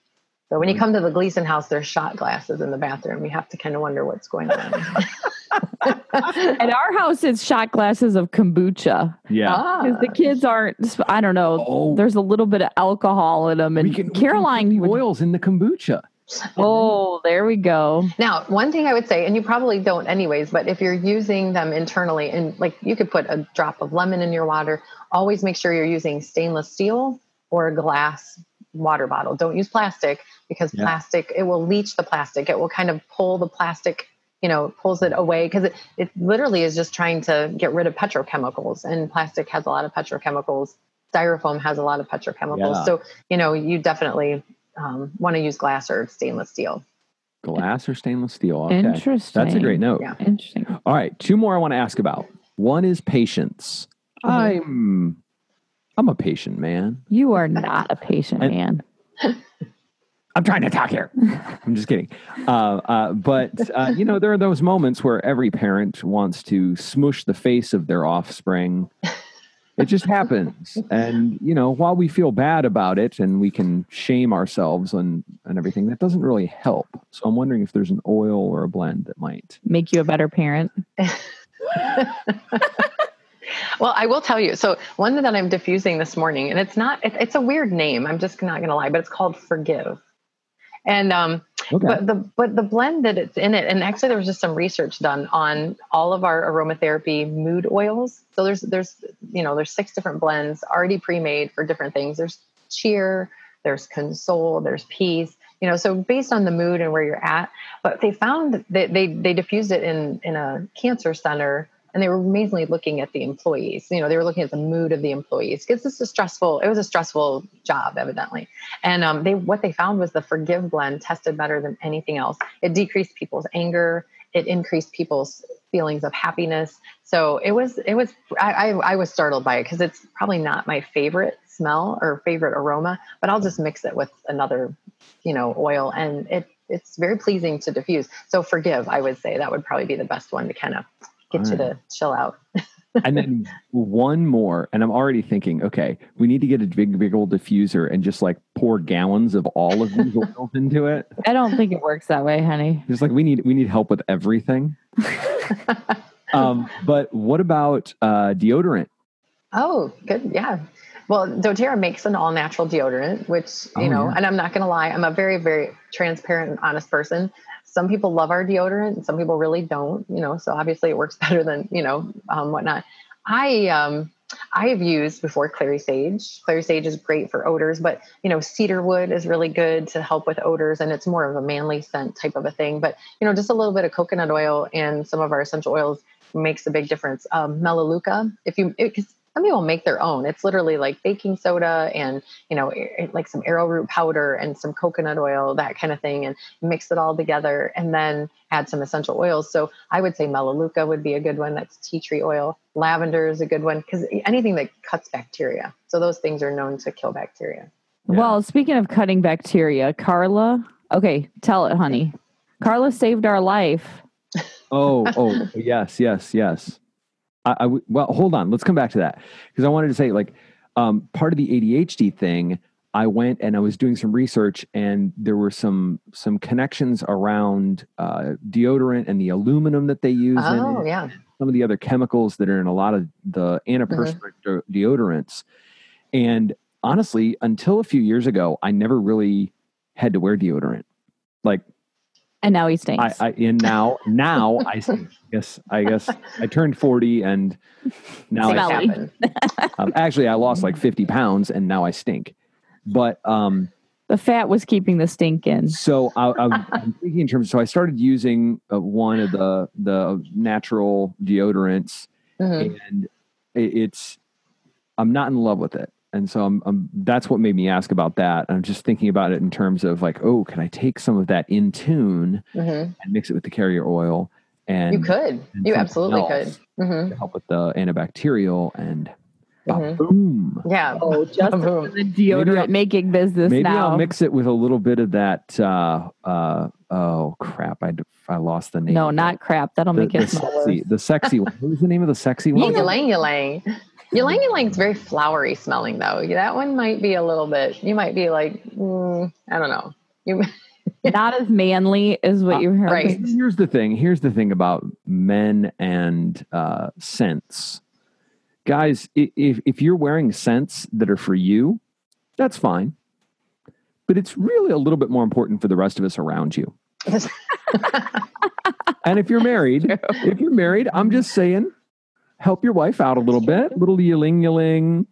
So when you come to the Gleason house, there's shot glasses in the bathroom. You have to kind of wonder what's going on. *laughs* At our house, it's shot glasses of kombucha. Yeah, because ah. the kids aren't. I don't know. Oh. There's a little bit of alcohol in them, and can, Caroline oils in the kombucha. Oh, there we go. Now, one thing I would say, and you probably don't anyways, but if you're using them internally, and like you could put a drop of lemon in your water, always make sure you're using stainless steel or a glass water bottle. Don't use plastic because yeah. plastic it will leach the plastic. It will kind of pull the plastic, you know, pulls it away because it, it literally is just trying to get rid of petrochemicals and plastic has a lot of petrochemicals. Styrofoam has a lot of petrochemicals. Yeah. So, you know, you definitely um, want to use glass or stainless steel. Glass or stainless steel. Okay. Interesting. That's a great note. Yeah. Interesting. All right. Two more I want to ask about. One is patience. Mm-hmm. I'm I'm a patient man. You are not a patient and, man. *laughs* I'm trying to talk here. *laughs* I'm just kidding. Uh, uh, but, uh, you know, there are those moments where every parent wants to smush the face of their offspring. It just happens. *laughs* And, you know, while we feel bad about it and we can shame ourselves and, and everything, that doesn't really help. So I'm wondering if there's an oil or a blend that might make you a better parent. *laughs* Well, I will tell you. So one that I'm diffusing this morning, and it's not, it, it's a weird name. I'm just not going to lie, but it's called Forgive. And um, okay. but the but the blend that it's in it, and actually there was just some research done on all of our aromatherapy mood oils. So there's there's you know there's six different blends already pre-made for different things. There's cheer, there's console, there's peace. You know, so based on the mood and where you're at. But they found that they they, they diffused it in in a cancer center and they were mainly looking at the employees. You know they were looking at the mood of the employees. Because this is stressful it was a stressful job evidently. And um, they what they found was the forgive blend tested better than anything else. It decreased people's anger it increased people's feelings of happiness. So it was it was i i, I was startled by it because it's probably not my favorite smell or favorite aroma but i'll just mix it with another you know oil and it it's very pleasing to diffuse. So forgive i would say that would probably be the best one to kind of get you to chill out. *laughs* and then one more, and I'm already thinking, okay, we need to get a big, big old diffuser and just like pour gallons of all of these *laughs* oils into it. I don't think it works that way, honey. Just like we need, we need help with everything. *laughs* um, but what about uh, deodorant? Oh, good, yeah. Well, doTERRA makes an all natural deodorant, which, you oh, know, yeah. and I'm not going to lie, I'm a very, very transparent and honest person some people love our deodorant and some people really don't you know so obviously it works *laughs* better than you know um, whatnot. I um i have used before clary sage. Clary sage is great for odors but you know cedar wood is really good to help with odors and it's more of a manly scent type of a thing. But you know just a little bit of coconut oil and some of our essential oils makes a big difference. Um, melaleuca if you because some people make their own. It's literally like baking soda and, you know, like some arrowroot powder and some coconut oil, that kind of thing, and mix it all together and then add some essential oils. So I would say Melaleuca would be a good one. That's tea tree oil. Lavender is a good one because anything that cuts bacteria. So those things are known to kill bacteria. Yeah. Well, speaking of cutting bacteria, Karla, okay, tell it, honey. Karla saved our life. Oh, oh, *laughs* yes, yes, yes. I, I w- well, hold on. Let's come back to that because I wanted to say, like, um, part of the ADHD thing. I went and I was doing some research, and there were some some connections around uh, deodorant and the aluminum that they use. in Oh yeah. some of the other chemicals that are in a lot of the antiperspirant de- deodorants. And honestly, until a few years ago, I never really had to wear deodorant. Like And now he I, stinks. I and now now I *laughs* stink. guess I guess I turned forty and now Things I, Smelly. *laughs* um, actually I lost like fifty pounds and now I stink. But um, the fat was keeping the stink in. so I, I, I'm thinking in terms. So I started using uh, one of the the natural deodorants, Mhm. and it, it's I'm not in love with it. And so I'm, I'm that's what made me ask about that. I'm just thinking about it in terms of like, oh, can I take some of that InTune Mhm. and mix it with the carrier oil and You could. and You absolutely else could. hmm to help with the antibacterial and Mhm. boom. Yeah. Oh, just *laughs* Boom. in the deodorant I'll- making business Maybe now. I'll mix it with a little bit of that. Uh, uh, oh crap! I, I lost the name. no, not crap. That'll the, make it smell sexy. The sexy one. What was the name of the sexy one? ylang ylang. Ylang ylang is very flowery smelling though. That one might be a little bit. You might be like, mm, I don't know. You *laughs* Not as manly as what Uh, you heard. right. Here's the thing. Here's the thing about men and uh, scents, guys. If if you're wearing scents that are for you, that's fine. But it's really a little bit more important for the rest of us around you. *laughs* And if you're married, if you're married, I'm just saying, help your wife out a little bit. *laughs* Little yling yling.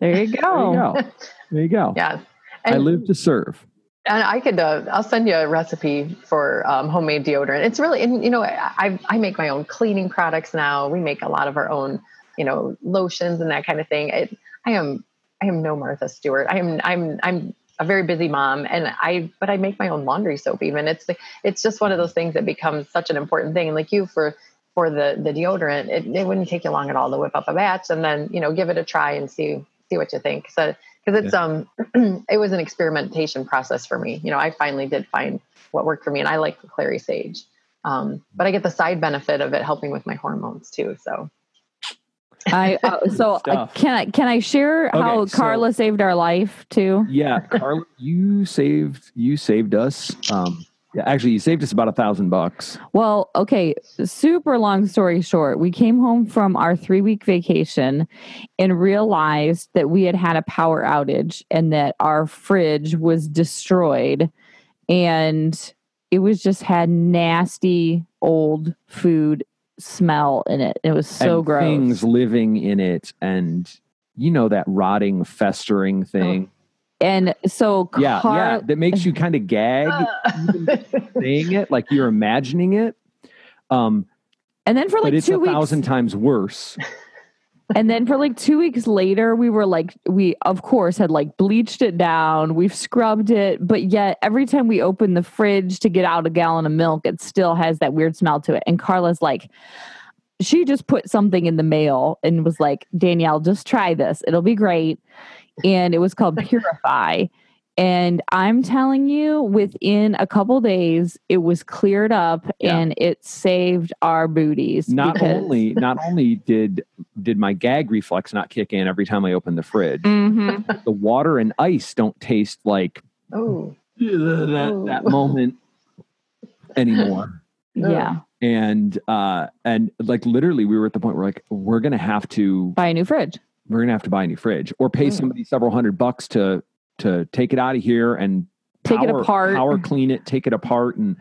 There you There go. you go. There you go. *laughs* yes. I live to serve. and I could. Uh, I'll send you a recipe for um, homemade deodorant. It's really, and you know, I I make my own cleaning products now. We make a lot of our own, you know, lotions and that kind of thing. It, I am I am no Martha Stewart. I am I'm I'm a very busy mom, and I but I make my own laundry soap. Even it's it's just one of those things that becomes such an important thing. And like you for for the the deodorant, it, it wouldn't take you long at all to whip up a batch and then you know give it a try and see see what you think. So because it's um *clears throat* it was an experimentation process for me. You know, I finally did find what worked for me, and I like the clary sage. Um, but I get the side benefit of it helping with my hormones too. So I *laughs* uh, so can I can I share how Okay, so- Karla saved our life too? Yeah, Karla, you saved you saved us. Um, yeah, actually, you saved us about a thousand bucks. Well, okay, super long story short, we came home from our 3-week vacation and realized that we had had a power outage and that our fridge was destroyed and it was just had nasty old food smell in it. It was so and gross. Things living in it, and you know that rotting, festering oh, thing. And so yeah, Car- yeah, that makes you kind of gag *laughs* saying it, like you're imagining it. Um, and then for like but it's two a weeks thousand times worse. *laughs* And then for like two weeks later, we were like, we of course had like bleached it down, we've scrubbed it, but yet every time we open the fridge to get out a gallon of milk, it still has that weird smell to it. And Karla's like, she just put something in the mail and was like, Danielle, just try this. It'll be great. And it was called *laughs* Purify. And I'm telling you, within a couple days, it was cleared up Yeah. and it saved our booties. Not because- only not only did did my gag reflex not kick in every time I opened the fridge, Mhm. the water and ice don't taste like oh, that, that moment anymore. *laughs* Yeah. And uh and like literally we were at the point where like we're gonna have to Buy a new fridge. We're gonna have to buy a new fridge or pay Mm. somebody several hundred bucks to to take it out of here and Take it apart. power clean it, take it apart and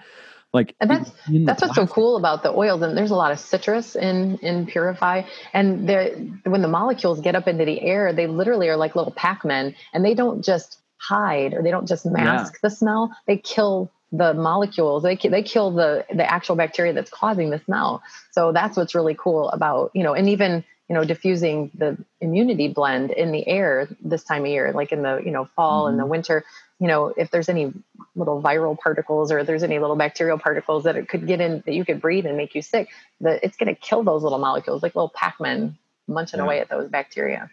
like And that's- that's what's so cool about the oils. And there's a lot of citrus in in Purify. And there, when the molecules get up into the air, they literally are like little Pac-Men, and they don't just hide or they don't just mask the smell. They kill the molecules. They they kill the the actual bacteria that's causing the smell. So that's what's really cool about you know, and even you know diffusing the immunity blend in the air this time of year, like in the you know fall and the mm-hmm. winter. You know, if there's any little viral particles or if there's any little bacterial particles that it could get in that you could breathe and make you sick, that it's going to kill those little molecules like little pac-man munching Yeah. away at those bacteria.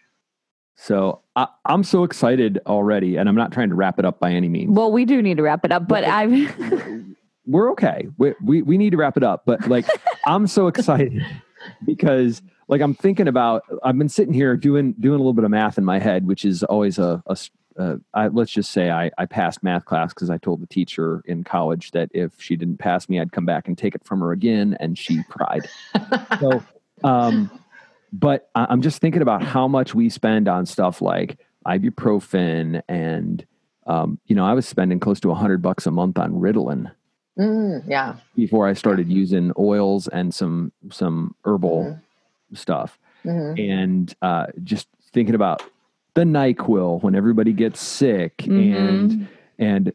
So I, I'm so excited already, and I'm not trying to wrap it up by any means. Well, we do need to wrap it up, but Well, I've We're okay. We, we we need to wrap it up, but like *laughs* I'm so excited because like I'm thinking about. I've been sitting here doing doing a little bit of math in my head, which is always a. a uh, I, let's just say I, I passed math class because I told the teacher in college that if she didn't pass me, I'd come back and take it from her again, and she cried. *laughs* so, um, but I'm just thinking about how much we spend on stuff like ibuprofen and um, you know, I was spending close to a hundred bucks a month on Ritalin. Mm, yeah. Before I started using oils and some some herbal mm-hmm. Stuff, mm-hmm. and uh, just thinking about the Nyquil when everybody gets sick, mm-hmm. and and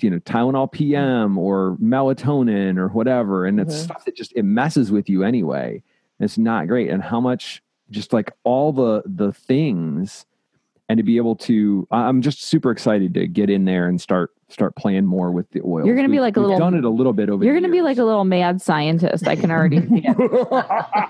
you know Tylenol PM or melatonin or whatever, and it's mm-hmm. stuff that just it messes with you anyway. It's not great, and how much just like all the the things and to be able to i'm just super excited to get in there and start start playing more with the oil you're gonna be like a little done it a little bit over you're gonna be like a little mad scientist i can already see it *laughs*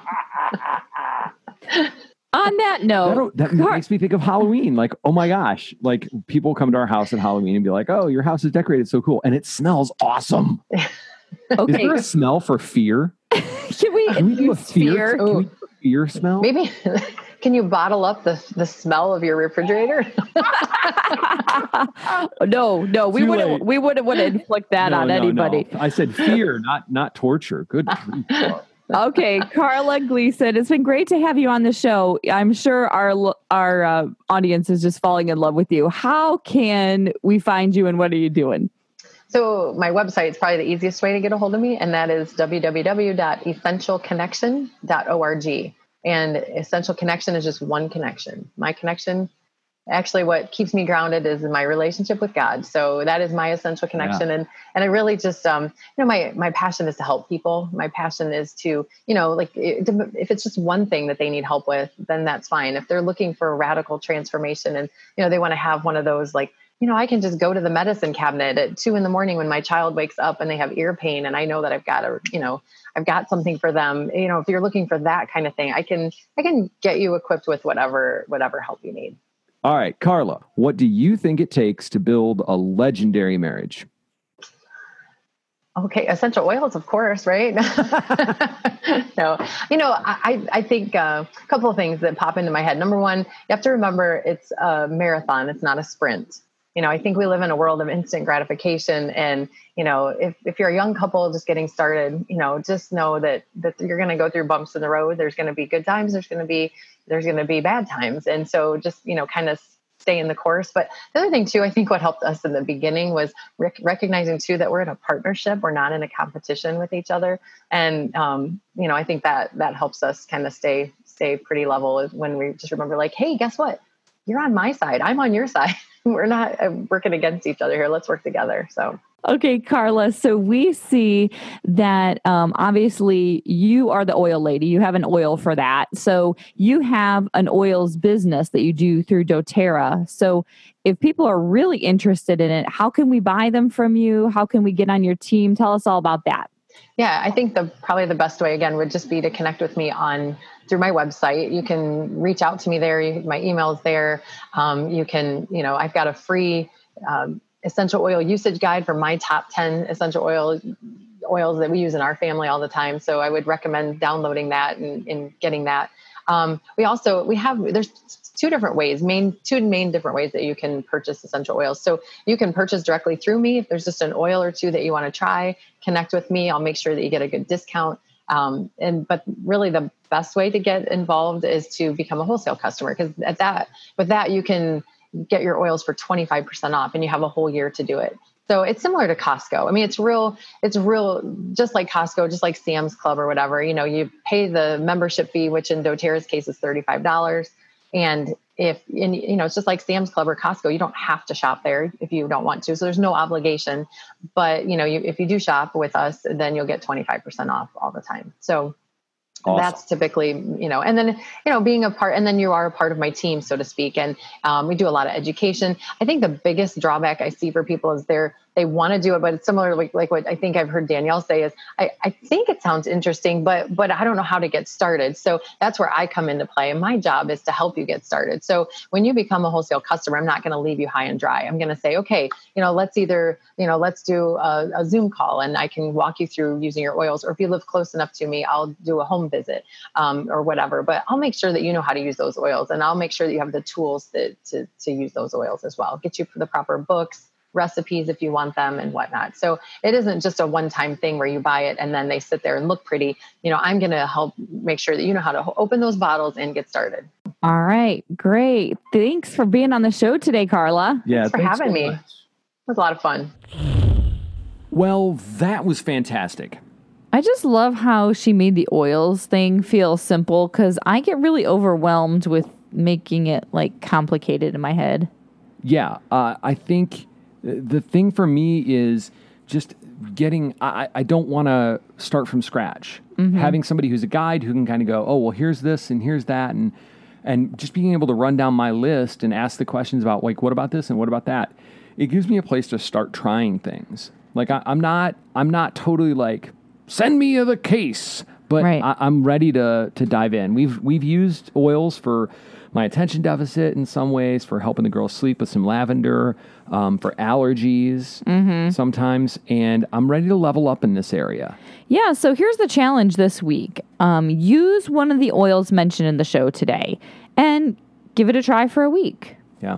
on that note that Car- makes me think of halloween like oh my gosh like people come to our house at halloween and be like oh your house is decorated so cool and it smells awesome *laughs* okay is there a smell for fear *laughs* can we, can we do a fear, fear? Can we fear smell maybe *laughs* can you bottle up the the smell of your refrigerator? no, no, we Too wouldn't. Late. We wouldn't want to inflict that no, on no, anybody. No. I said fear, not not torture. Good. Okay, Karla Gleason, it's been great to have you on the show. I'm sure our our uh, audience is just falling in love with you. How can we find you, and what are you doing? So my website is probably the easiest way to get a hold of me, and that is www.essentialconnection.org. And essential connection is just one connection. My connection, actually, what keeps me grounded is my relationship with God. So that is my essential connection. Yeah. And and I really just, um, you know, my my passion is to help people. My passion is to, you know, like if it's just one thing that they need help with, then that's fine. If they're looking for a radical transformation and you know they want to have one of those like you know, I can just go to the medicine cabinet at two in the morning when my child wakes up and they have ear pain, and I know that I've got a, you know, I've got something for them. You know, if you're looking for that kind of thing, I can, I can get you equipped with whatever, whatever help you need. All right, Karla, what do you think it takes to build a legendary marriage? Okay, essential oils, of course, right? *laughs* no, you know, I, I think uh, a couple of things that pop into my head. Number one, you have to remember it's a marathon, it's not a sprint you know, I think we live in a world of instant gratification. And, you know, if, if you're a young couple just getting started, you know, just know that, that you're going to go through bumps in the road. There's going to be good times. There's going to be, there's going to be bad times. And so just, you know, kind of stay in the course. But the other thing too, I think what helped us in the beginning was rec- recognizing too that we're in a partnership. We're not in a competition with each other. And, um, you know, I think that, that helps us kind of stay, stay pretty level when we just remember like, Hey, guess what? You're on my side. I'm on your side. *laughs* *laughs* we're not uh, working against each other here. Let's work together. So. Okay, Karla. So we see that um, obviously you are the oil lady. You have an oil for that. So you have an oils business that you do through doTERRA. So if people are really interested in it, how can we buy them from you? How can we get on your team? Tell us all about that. Yeah, I think the probably the best way again would just be to connect with me on through my website. You can reach out to me there. You, my email is there. Um, you can, you know, I've got a free um, essential oil usage guide for my top 10 essential oil oils that we use in our family all the time. So I would recommend downloading that and, and getting that. Um, we also we have there's two different ways, main two main different ways that you can purchase essential oils. So you can purchase directly through me if there's just an oil or two that you want to try. Connect with me. I'll make sure that you get a good discount. Um, and but really the best way to get involved is to become a wholesale customer because at that with that you can get your oils for 25% off and you have a whole year to do it. So it's similar to Costco. I mean, it's real, it's real, just like Costco, just like Sam's Club or whatever. You know, you pay the membership fee, which in doTERRA's case is $35. And if, and, you know, it's just like Sam's Club or Costco, you don't have to shop there if you don't want to. So there's no obligation. But, you know, you, if you do shop with us, then you'll get 25% off all the time. So Awesome. That's typically, you know, and then, you know, being a part, and then you are a part of my team, so to speak. And um, we do a lot of education. I think the biggest drawback I see for people is they're they want to do it, but it's similar like, like what I think I've heard Danielle say is I, I think it sounds interesting, but but I don't know how to get started. So that's where I come into play. And my job is to help you get started. So when you become a wholesale customer, I'm not going to leave you high and dry. I'm going to say, okay, you know, let's either, you know, let's do a, a Zoom call and I can walk you through using your oils. Or if you live close enough to me, I'll do a home visit um, or whatever. But I'll make sure that you know how to use those oils and I'll make sure that you have the tools that, to, to use those oils as well. Get you the proper books, recipes if you want them and whatnot. So it isn't just a one time thing where you buy it and then they sit there and look pretty. You know, I'm going to help make sure that you know how to open those bottles and get started. All right, great. Thanks for being on the show today, Karla. Yeah, Thanks for thanks having so me. much. It was a lot of fun. Well, that was fantastic. I just love how she made the oils thing feel simple because I get really overwhelmed with making it like complicated in my head. Yeah, uh, I think the thing for me is just getting. I, I don't want to start from scratch. Mm-hmm. Having somebody who's a guide who can kind of go, oh well, here's this and here's that, and and just being able to run down my list and ask the questions about like what about this and what about that. It gives me a place to start trying things. Like I, I'm not I'm not totally like send me the case, but Right. I, I'm ready to to dive in. We've we've used oils for my attention deficit in some ways, for helping the girls sleep with some lavender, um, for allergies sometimes, and I'm ready to level up in this area. Yeah, so here's the challenge this week um, use one of the oils mentioned in the show today and give it a try for a week. Yeah.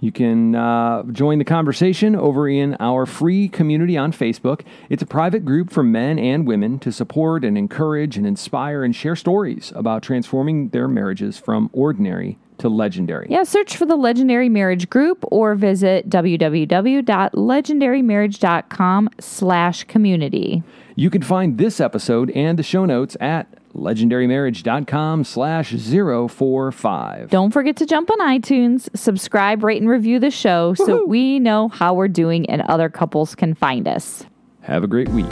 You can uh, join the conversation over in our free community on Facebook. It's a private group for men and women to support and encourage and inspire and share stories about transforming their marriages from ordinary to legendary. Yeah, search for the Legendary Marriage Group or visit www.legendarymarriage.com slash community. You can find this episode and the show notes at legendarymarriage.com slash 045. Don't forget to jump on iTunes, subscribe, rate, and review the show so we know how we're doing and other couples can find us. Have a great week.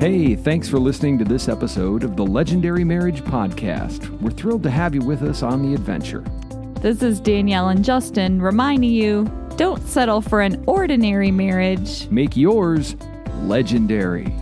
Hey, thanks for listening to this episode of the Legendary Marriage Podcast. We're thrilled to have you with us on the adventure. This is Danielle and Justin reminding you don't settle for an ordinary marriage. Make yours legendary.